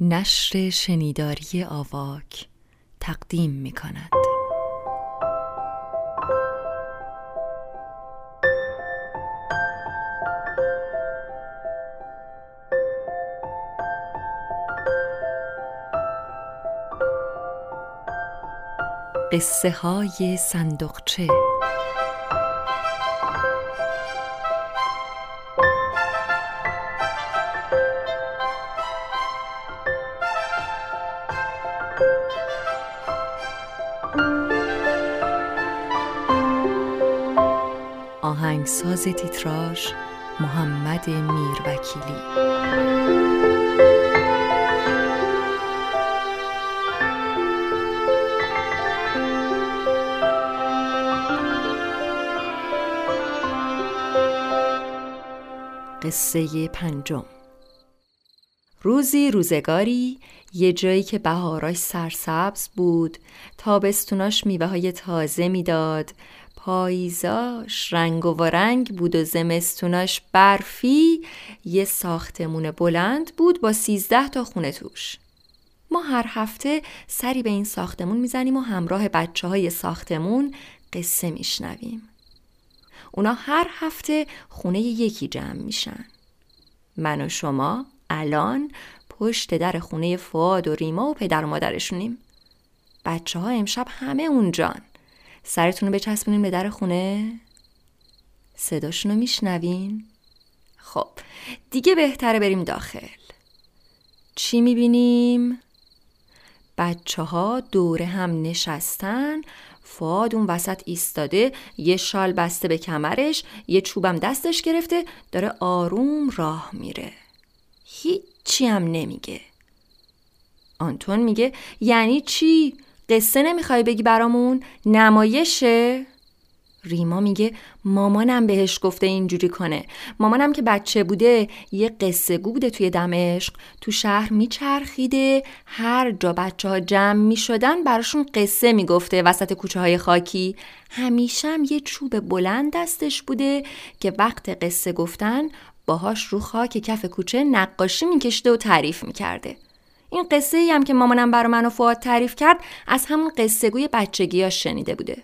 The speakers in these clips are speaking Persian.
نشر شنیداری آواک تقدیم می کند. قصه های صندوقچه آهنگساز تیتراژ محمد میروکیلی. قصه پنجم. روزی روزگاری یه جایی که بهاراش سرسبز بود تابستوناش میوه های تازه می‌داد پاییزاش رنگ و رنگ بود و زمستوناش برفی یه ساختمون بلند بود با سیزده تا خونه توش. ما هر هفته سری به این ساختمون می‌زنیم و همراه بچه های ساختمون قصه میشنویم. اونا هر هفته خونه یکی جمع میشن. من و شما الان پشت در خونه فاد و ریما و پدر و مادرشونیم. بچه ها امشب همه اونجان. سرتون رو بچسبونیم به در خونه؟ صداشون رو میشنوین؟ خب دیگه بهتره بریم داخل. چی می‌بینیم؟ بچه ها دور هم نشستن فاد اون وسط ایستاده یه شال بسته به کمرش یه چوبم دستش گرفته داره آروم راه میره. هیچی هم نمیگه. آنتون میگه یعنی چی؟ قصه نمی‌خوای بگی برامون؟ نمایشه ریما میگه مامانم بهش گفته اینجوری کنه. مامانم که بچه بوده یه قصه گو بوده توی دمشق. تو شهر میچرخیده هر جا بچه ها جمع می‌شدن براشون قصه می‌گفته وسط کوچه های خاکی. همیشه هم یه چوب بلند دستش بوده که وقت قصه گفتن باهاش رو خاک کف کوچه نقاشی میکشده و تعریف می‌کرده. این قصه ای هم که مامانم برا من و فواد تعریف کرد از همون قصه گوی بچگیاش شنیده بوده.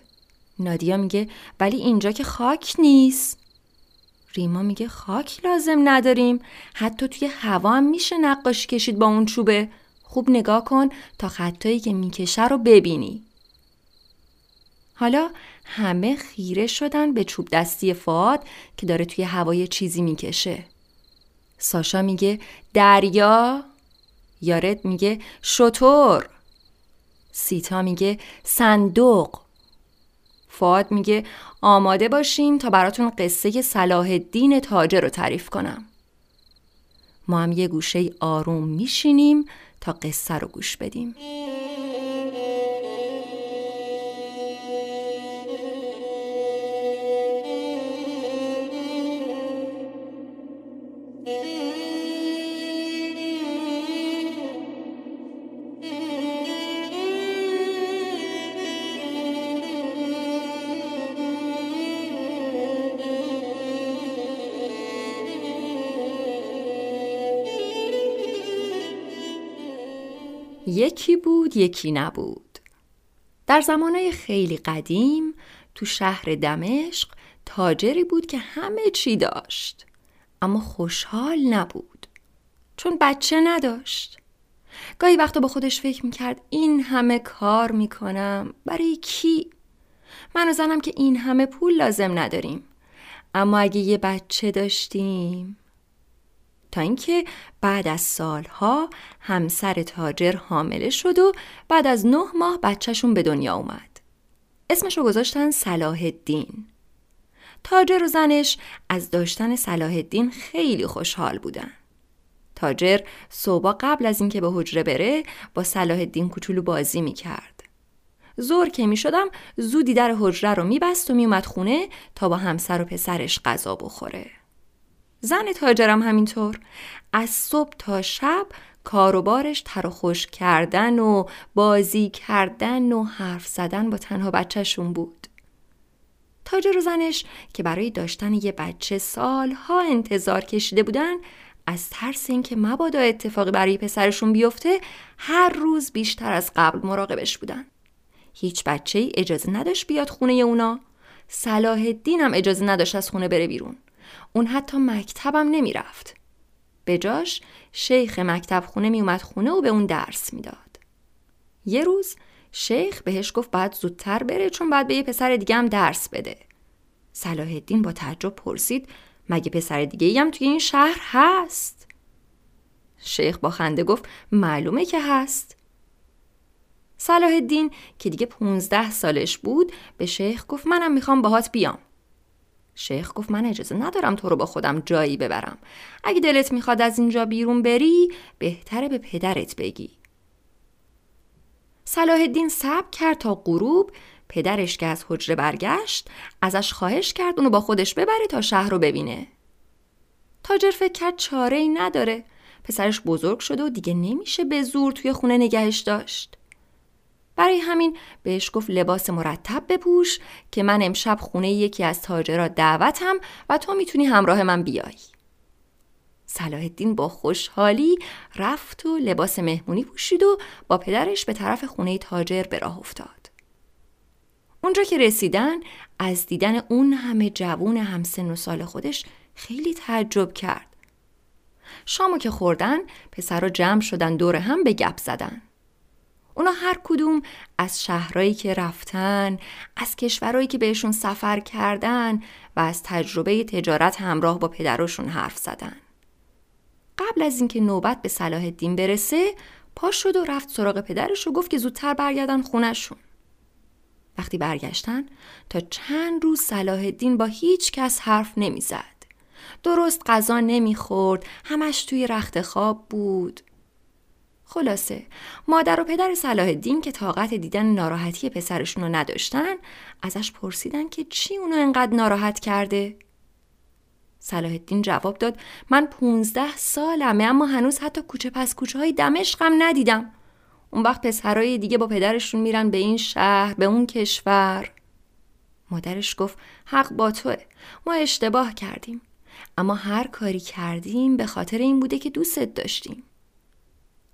نادیا میگه ولی اینجا که خاک نیست. ریما میگه خاک لازم نداریم. حتی توی هوا هم میشه نقاشی کشید با اون چوبه. خوب نگاه کن تا خطایی که می‌کشه رو ببینی. حالا همه خیره شدن به چوب دستی فاد که داره توی هوای چیزی می‌کشه. ساشا میگه دریا؟ یارد میگه شطور. سیتا میگه صندوق. فاد میگه آماده باشین تا براتون قصه صلاح الدین تاجر رو تعریف کنم. ما هم یه گوشه آروم میشینیم تا قصه رو گوش بدیم. یکی بود یکی نبود. در زمانهای خیلی قدیم تو شهر دمشق تاجری بود که همه چی داشت اما خوشحال نبود چون بچه نداشت. گاهی وقتا با خودش فکر می‌کرد این همه کار می‌کنم برای کی؟ من و زنم که این همه پول لازم نداریم. اما اگه یه بچه داشتیم تا اینکه بعد از سالها همسر تاجر حامله شد و بعد از نه ماه بچهشون به دنیا اومد. اسمش رو گذاشتن صلاح الدین. تاجر و زنش از داشتن صلاح الدین خیلی خوشحال بودن. تاجر صبح قبل از اینکه به حجره بره با صلاح الدین کوچولو بازی می‌کرد. زور که می شدم زودی در حجره رو میبست و میومد خونه تا با همسر و پسرش غذا بخوره. زن تاجرم همینطور. از صبح تا شب کاروبارش تر و خوش کردن و بازی کردن و حرف زدن با تنها بچهشون بود. تاجر و زنش که برای داشتن یه بچه سالها انتظار کشیده بودن از ترس اینکه مبادا اتفاقی برای پسرشون بیفته هر روز بیشتر از قبل مراقبش بودن. هیچ بچه ای اجازه نداشت بیاد خونه اونا. صلاح الدین هم اجازه نداشت از خونه بره بیرون. اون حتی مکتبم نمی‌رفت. به جاش شیخ مکتب خونه میومد خونه و به اون درس می‌داد. یه روز شیخ بهش گفت باید زودتر بره چون باید به یه پسر دیگه هم درس بده. صلاح الدین با تعجب پرسید مگه پسر دیگه هم توی این شهر هست؟ شیخ با خنده گفت معلومه که هست. صلاح الدین که دیگه پونزده سالش بود به شیخ گفت منم می‌خوام باهات بیام. شیخ گفت من اجازه ندارم تو رو با خودم جایی ببرم. اگه دلت می‌خواد از اینجا بیرون بری بهتره به پدرت بگی. صلاح الدین صبر کرد تا غروب پدرش که از حجره برگشت ازش خواهش کرد اونو با خودش ببره تا شهر رو ببینه. تاجر فکر کرد چاره ای نداره. پسرش بزرگ شده و دیگه نمیشه به زور توی خونه نگهش داشت. برای همین بهش گفت لباس مرتب بپوش که من امشب خونه یکی از تاجرها دعوتم و تو می‌تونی همراه من بیای. صلاح با خوشحالی رفت و لباس مهمونی پوشید و با پدرش به طرف خونه تاجر به راه افتاد. اونجا که رسیدن از دیدن اون همه جوون همسن و سال خودش خیلی تعجب کرد. شامو که خوردن پسرا جمع شدن دور هم به گپ زدن. اونا هر کدوم از شهرهایی که رفتن، از کشورهایی که بهشون سفر کردن و از تجربه تجارت همراه با پدرشون حرف زدن. قبل از اینکه نوبت به صلاح الدین برسه، پا شد و رفت سراغ پدرش و گفت که زودتر برگردن خونشون. وقتی برگشتن تا چند روز صلاح الدین با هیچ کس حرف نمی‌زد. درست غذا نمی‌خورد، همش توی رخت خواب بود. خلاصه. مادر و پدر صلاح الدین که طاقت دیدن ناراحتی پسرشون رو نداشتن ازش پرسیدن که چی اونو انقدر ناراحت کرده؟ صلاح الدین جواب داد من پونزده سالمه اما هنوز حتی کوچه پس کوچه های دمشقم ندیدم. اون وقت پسرای دیگه با پدرشون میرن به این شهر به اون کشور. مادرش گفت حق با توه. ما اشتباه کردیم. اما هر کاری کردیم به خاطر این بوده که دوستت داشتیم.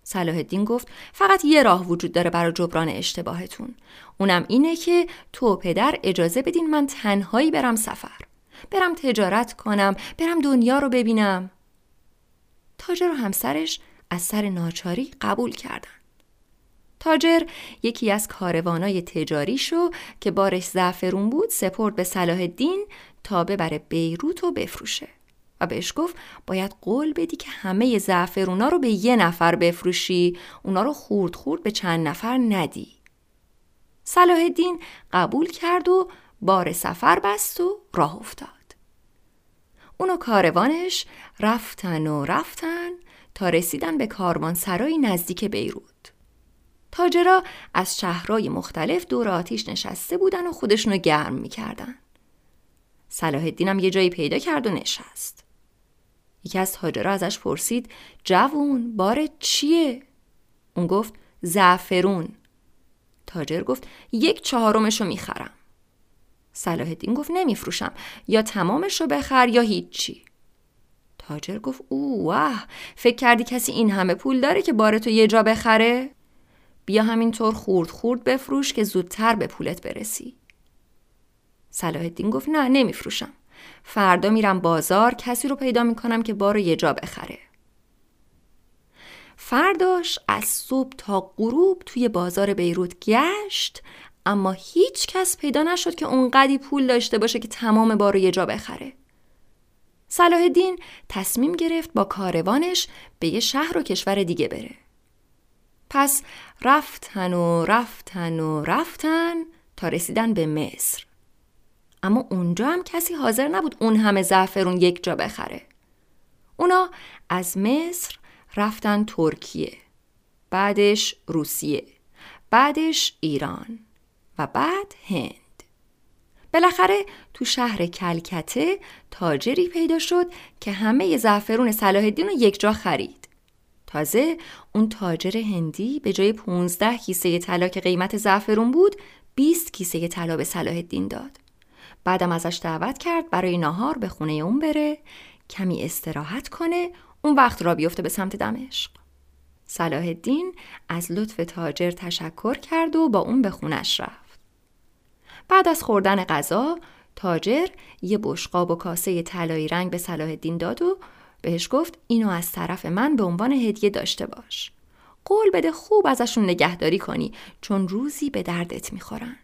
صلاح الدین گفت فقط یه راه وجود داره برای جبران اشتباهتون. اونم اینه که تو پدر اجازه بدین من تنهایی برم سفر. برم تجارت کنم برم دنیا رو ببینم. تاجر و همسرش از سر ناچاری قبول کردن. تاجر یکی از کاروانای تجاری شو که بارش زعفرون بود سپرد به صلاح الدین تا ببره بیروت و بفروشه. و بهش گفت باید قول بدی که همه زعفرونا رو به یه نفر بفروشی. اونا رو خورد خورد به چند نفر ندی. صلاح الدین قبول کرد و بار سفر بست و راه افتاد. اونو کاروانش رفتن و رفتن تا رسیدن به کاروان سرای نزدیک بیروت. تاجرا از شهرهای مختلف دور آتیش نشسته بودن و خودشونو گرم می‌کردن. صلاح هم یه جایی پیدا کرد و نشست. یکی از تاجرها ازش پرسید جوون بار چیه؟ اون گفت زعفرون. تاجر گفت یک چهارمشو می‌خرم. صلاح الدین گفت نمیفروشم. یا تمامش رو بخر یا هیچی. تاجر گفت او واه فکر کردی کسی این همه پول داره که بار تو یه جا بخره؟ بیا همینطور خورد خورد بفروش که زودتر به پولت برسی. صلاح الدین گفت نه نمیفروشم. فردا میرم بازار کسی رو پیدا می‌کنم که بارو یه جا بخره. فرداش از صبح تا غروب توی بازار بیروت گشت اما هیچ کس پیدا نشد که اونقدی پول داشته باشه که تمام بارو یه جا بخره. صلاح الدین تصمیم گرفت با کاروانش به یه شهر و کشور دیگه بره. پس رفتن و رفتن و رفتن تا رسیدن به مصر. اما اونجا هم کسی حاضر نبود اون همه زعفرون یک جا بخره. اونا از مصر رفتن ترکیه، بعدش روسیه، بعدش ایران و بعد هند. بالاخره تو شهر کلکته تاجری پیدا شد که همه زعفرون صلاح الدین رو یک جا خرید. تازه اون تاجر هندی به جای 15 کیسه طلا که قیمت زعفرون بود 20 کیسه طلا به صلاح الدین داد. بعدم ازش دعوت کرد برای ناهار به خونه اون بره کمی استراحت کنه اون وقت را بیفته به سمت دمشق. صلاح الدین از لطف تاجر تشکر کرد و با اون به خونش رفت. بعد از خوردن غذا تاجر یه بشقاب و کاسه طلایی رنگ به صلاح الدین داد و بهش گفت اینو از طرف من به عنوان هدیه داشته باش. قول بده خوب ازشون نگهداری کنی چون روزی به دردت می‌خورن.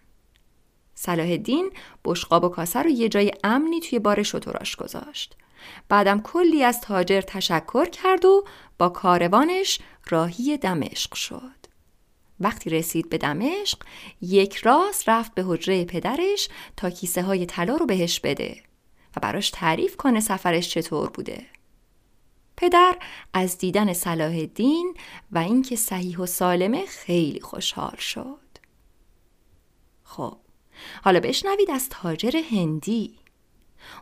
صلاح الدین بشقاب و کاسه رو یه جای امنی توی بار شتراش گذاشت. بعدم کلی از تاجر تشکر کرد و با کاروانش راهی دمشق شد. وقتی رسید به دمشق یک راست رفت به حجره پدرش تا کیسه های طلا رو بهش بده و براش تعریف کنه سفرش چطور بوده. پدر از دیدن صلاح الدین و اینکه صحیح و سالمه خیلی خوشحال شد. خب حالا بشنوید از تاجر هندی.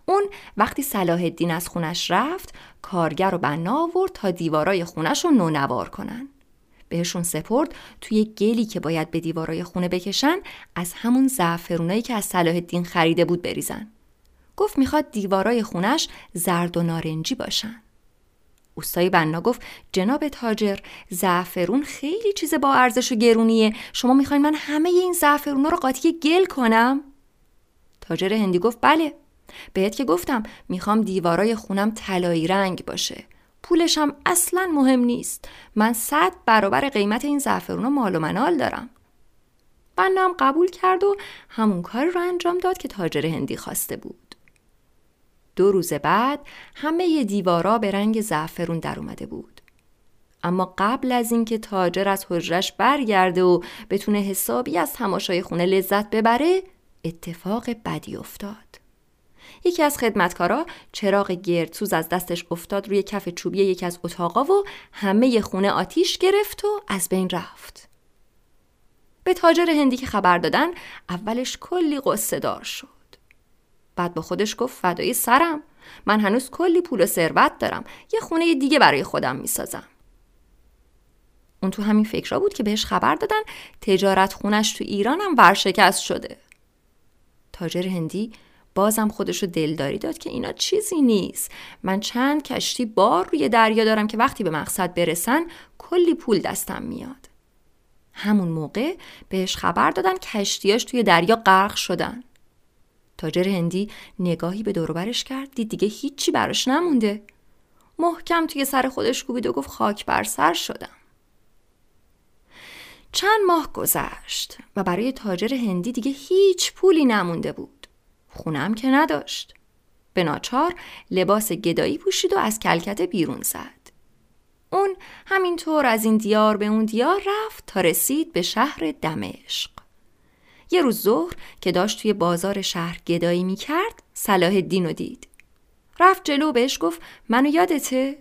اون وقتی صلاح الدین از خونش رفت کارگر رو بنا آورد تا دیوارای خونش رو نونوار کنن. بهشون سپرد توی گلی که باید به دیوارای خونه بکشن از همون زعفرونایی که از صلاح الدین خریده بود بریزن. گفت می‌خواد دیوارای خونش زرد و نارنجی باشن. اوستای بنا گفت جناب تاجر زعفرون خیلی چیز با ارزش و گرونیه. شما می‌خواین من همه این زعفرونا رو قاطی گل کنم؟ تاجر هندی گفت بله. بهت که گفتم می‌خوام دیوارای خونم طلایی رنگ باشه. پولشم اصلا مهم نیست. من صد برابر قیمت این زعفرونا مال و منال دارم. بنام قبول کرد و همون کار رو انجام داد که تاجر هندی خواسته بود. دو روز بعد همه دیوارا به رنگ زعفرون در اومده بود اما قبل از اینکه تاجر از حجرش برگرده و بتونه حسابی از تماشای خونه لذت ببره اتفاق بدی افتاد یکی از خدمتکارا چراغ گردسوز از دستش افتاد روی کف چوبی یکی از اتاقا و همه خونه آتیش گرفت و از بین رفت. به تاجر هندی که خبر دادن اولش کلی قصه دار شد. بعد با خودش گفت فدای سرم. من هنوز کلی پول و ثروت دارم. یه خونه دیگه برای خودم می‌سازم. اون تو همین فکرها بود که بهش خبر دادن تجارت خونش تو ایران هم ورشکست شده. تاجر هندی بازم خودشو دلداری داد که اینا چیزی نیست. من چند کشتی بار روی دریا دارم که وقتی به مقصد برسن کلی پول دستم میاد. همون موقع بهش خبر دادن کشتیاش توی دریا غرق شدن. تاجر هندی نگاهی به دوروبرش کرد دید دیگه هیچی براش نمونده محکم توی سر خودش کوبید و گفت خاک بر سر شدم چند ماه گذشت و برای تاجر هندی دیگه هیچ پولی نمونده بود خونم که نداشت. به ناچار لباس گدایی پوشید و از کلکته بیرون زد. اون همینطور از این دیار به اون دیار رفت تا رسید به شهر دمشق. یه روز ظهر که داشت توی بازار شهر گدایی می کرد صلاح الدین رو دید. رفت جلو بهش گفت منو یادته؟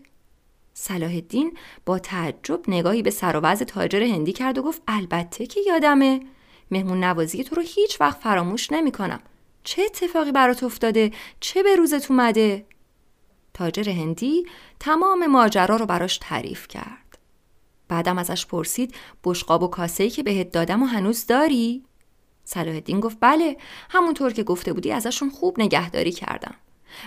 صلاح الدین با تعجب نگاهی به سر و تاجر هندی کرد و گفت البته که یادمه مهمون نوازی تو رو هیچ وقت فراموش نمی کنم. چه اتفاقی برات افتاده؟ چه به روزت اومده؟ تاجر هندی تمام ماجرا رو براش تعریف کرد. بعدم ازش پرسید بشقاب و کاسه‌ای که بهت دادم و هنوز داری؟ صلاح گفت بله همونطور که گفته بودی ازشون خوب نگهداری کردم.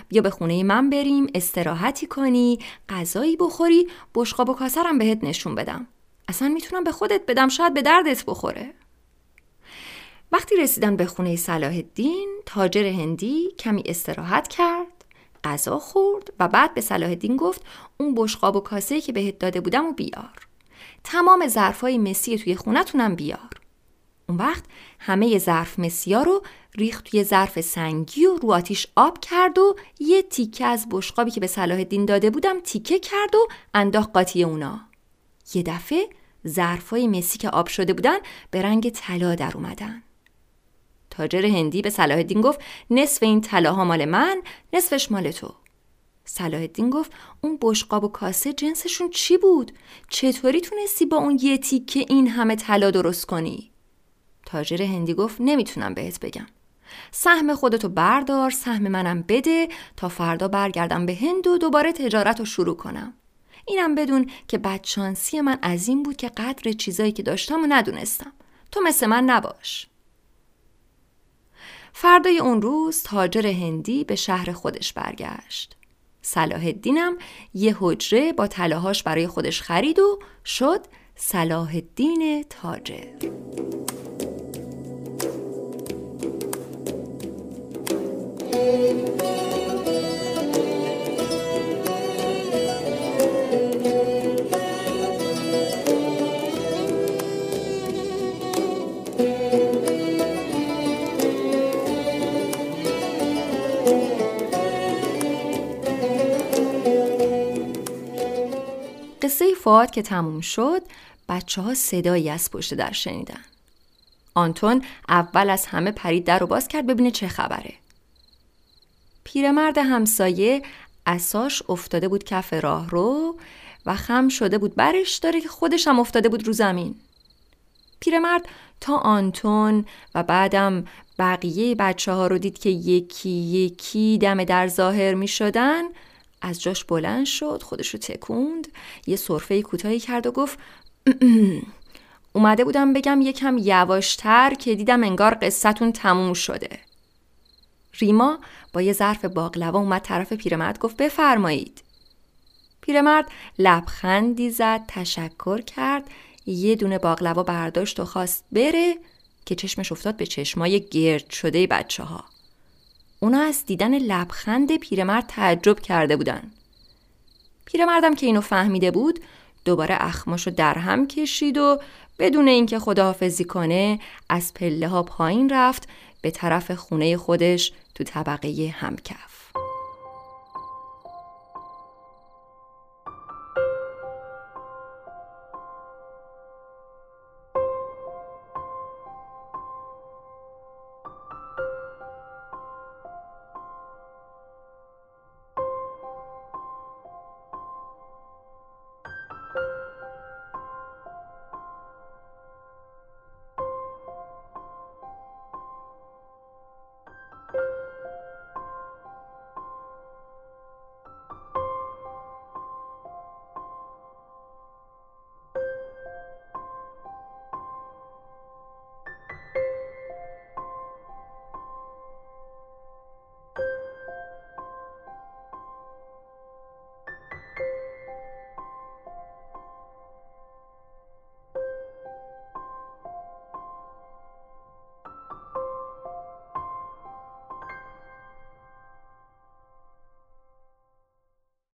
بیا به خونه من بریم استراحتی کنی غذایی بخوری بشقاب و کاسرم بهت نشون بدم. اصلا می‌تونم به خودت بدم شاید به دردت بخوره. وقتی رسیدن به خونه صلاح الدین تاجر هندی کمی استراحت کرد غذا خورد و بعد به صلاح الدین گفت اون بشقاب و کاسه که بهت داده بودم و بیار. تمام ظرفای مسی توی خونتونم بیار. اون وقت همه ظرف مسی ها رو ریخت توی ظرف سنگی و رو آتیش آب کرد و یه تیکه از بشقابی که به صلاح الدین داده بودم تیکه کرد و انداخت قاطی اونا. یه دفعه ظرفای مسی که آب شده بودن به رنگ طلا در اومدن. تاجر هندی به صلاح الدین گفت نصف این طلاها مال من نصفش مال تو. صلاح الدین گفت اون بشقاب و کاسه جنسشون چی بود؟ چطوری تونستی با اون یه که این همه طلا درست کنی؟ تاجر هندی گفت نمی‌تونم بهت بگم. سهم خودتو بردار سهم منم بده تا فردا برگردم به هند و دوباره تجارت رو شروع کنم. اینم بدون که بدشانسی من از این بود که قدر چیزایی که داشتم و ندونستم. تو مثل من نباش. فردای اون روز تاجر هندی به شهر خودش برگشت. صلاح الدینم یه حجره با طلاهاش برای خودش خرید و شد صلاح الدین تاجر. قصه فواد که تموم شد بچه ها صدایی از پشت در شنیدن. آنتون اول از همه پرید در رو باز کرد ببینه چه خبره. پیرمرد همسایه اساش افتاده بود کف راه رو و خم شده بود برش داره که خودش هم افتاده بود رو زمین. پیرمرد تا آنتون و بعدم بقیه بچه ها رو دید که یکی یکی دم در ظاهر می شدن از جاش بلند شد خودش رو تکوند یه صرفه کوتاهی کرد و گفت اومده بودم بگم یکم یواشتر که دیدم انگار قصتون تموم شده ریما با یه ظرف باقلوا اومد طرف پیرمرد گفت بفرمایید پیرمرد لبخندی زد تشکر کرد یه دونه باقلوا برداشت و خواست بره که چشمش افتاد به چشمای گرد شده بچه ها. اونا از دیدن لبخند پیرمرد تعجب کرده بودن. پیرمردم که اینو فهمیده بود دوباره اخماشو در هم کشید و بدون اینکه خداحافظی کنه از پله ها پایین رفت به طرف خونه خودش تو طبقه همکف.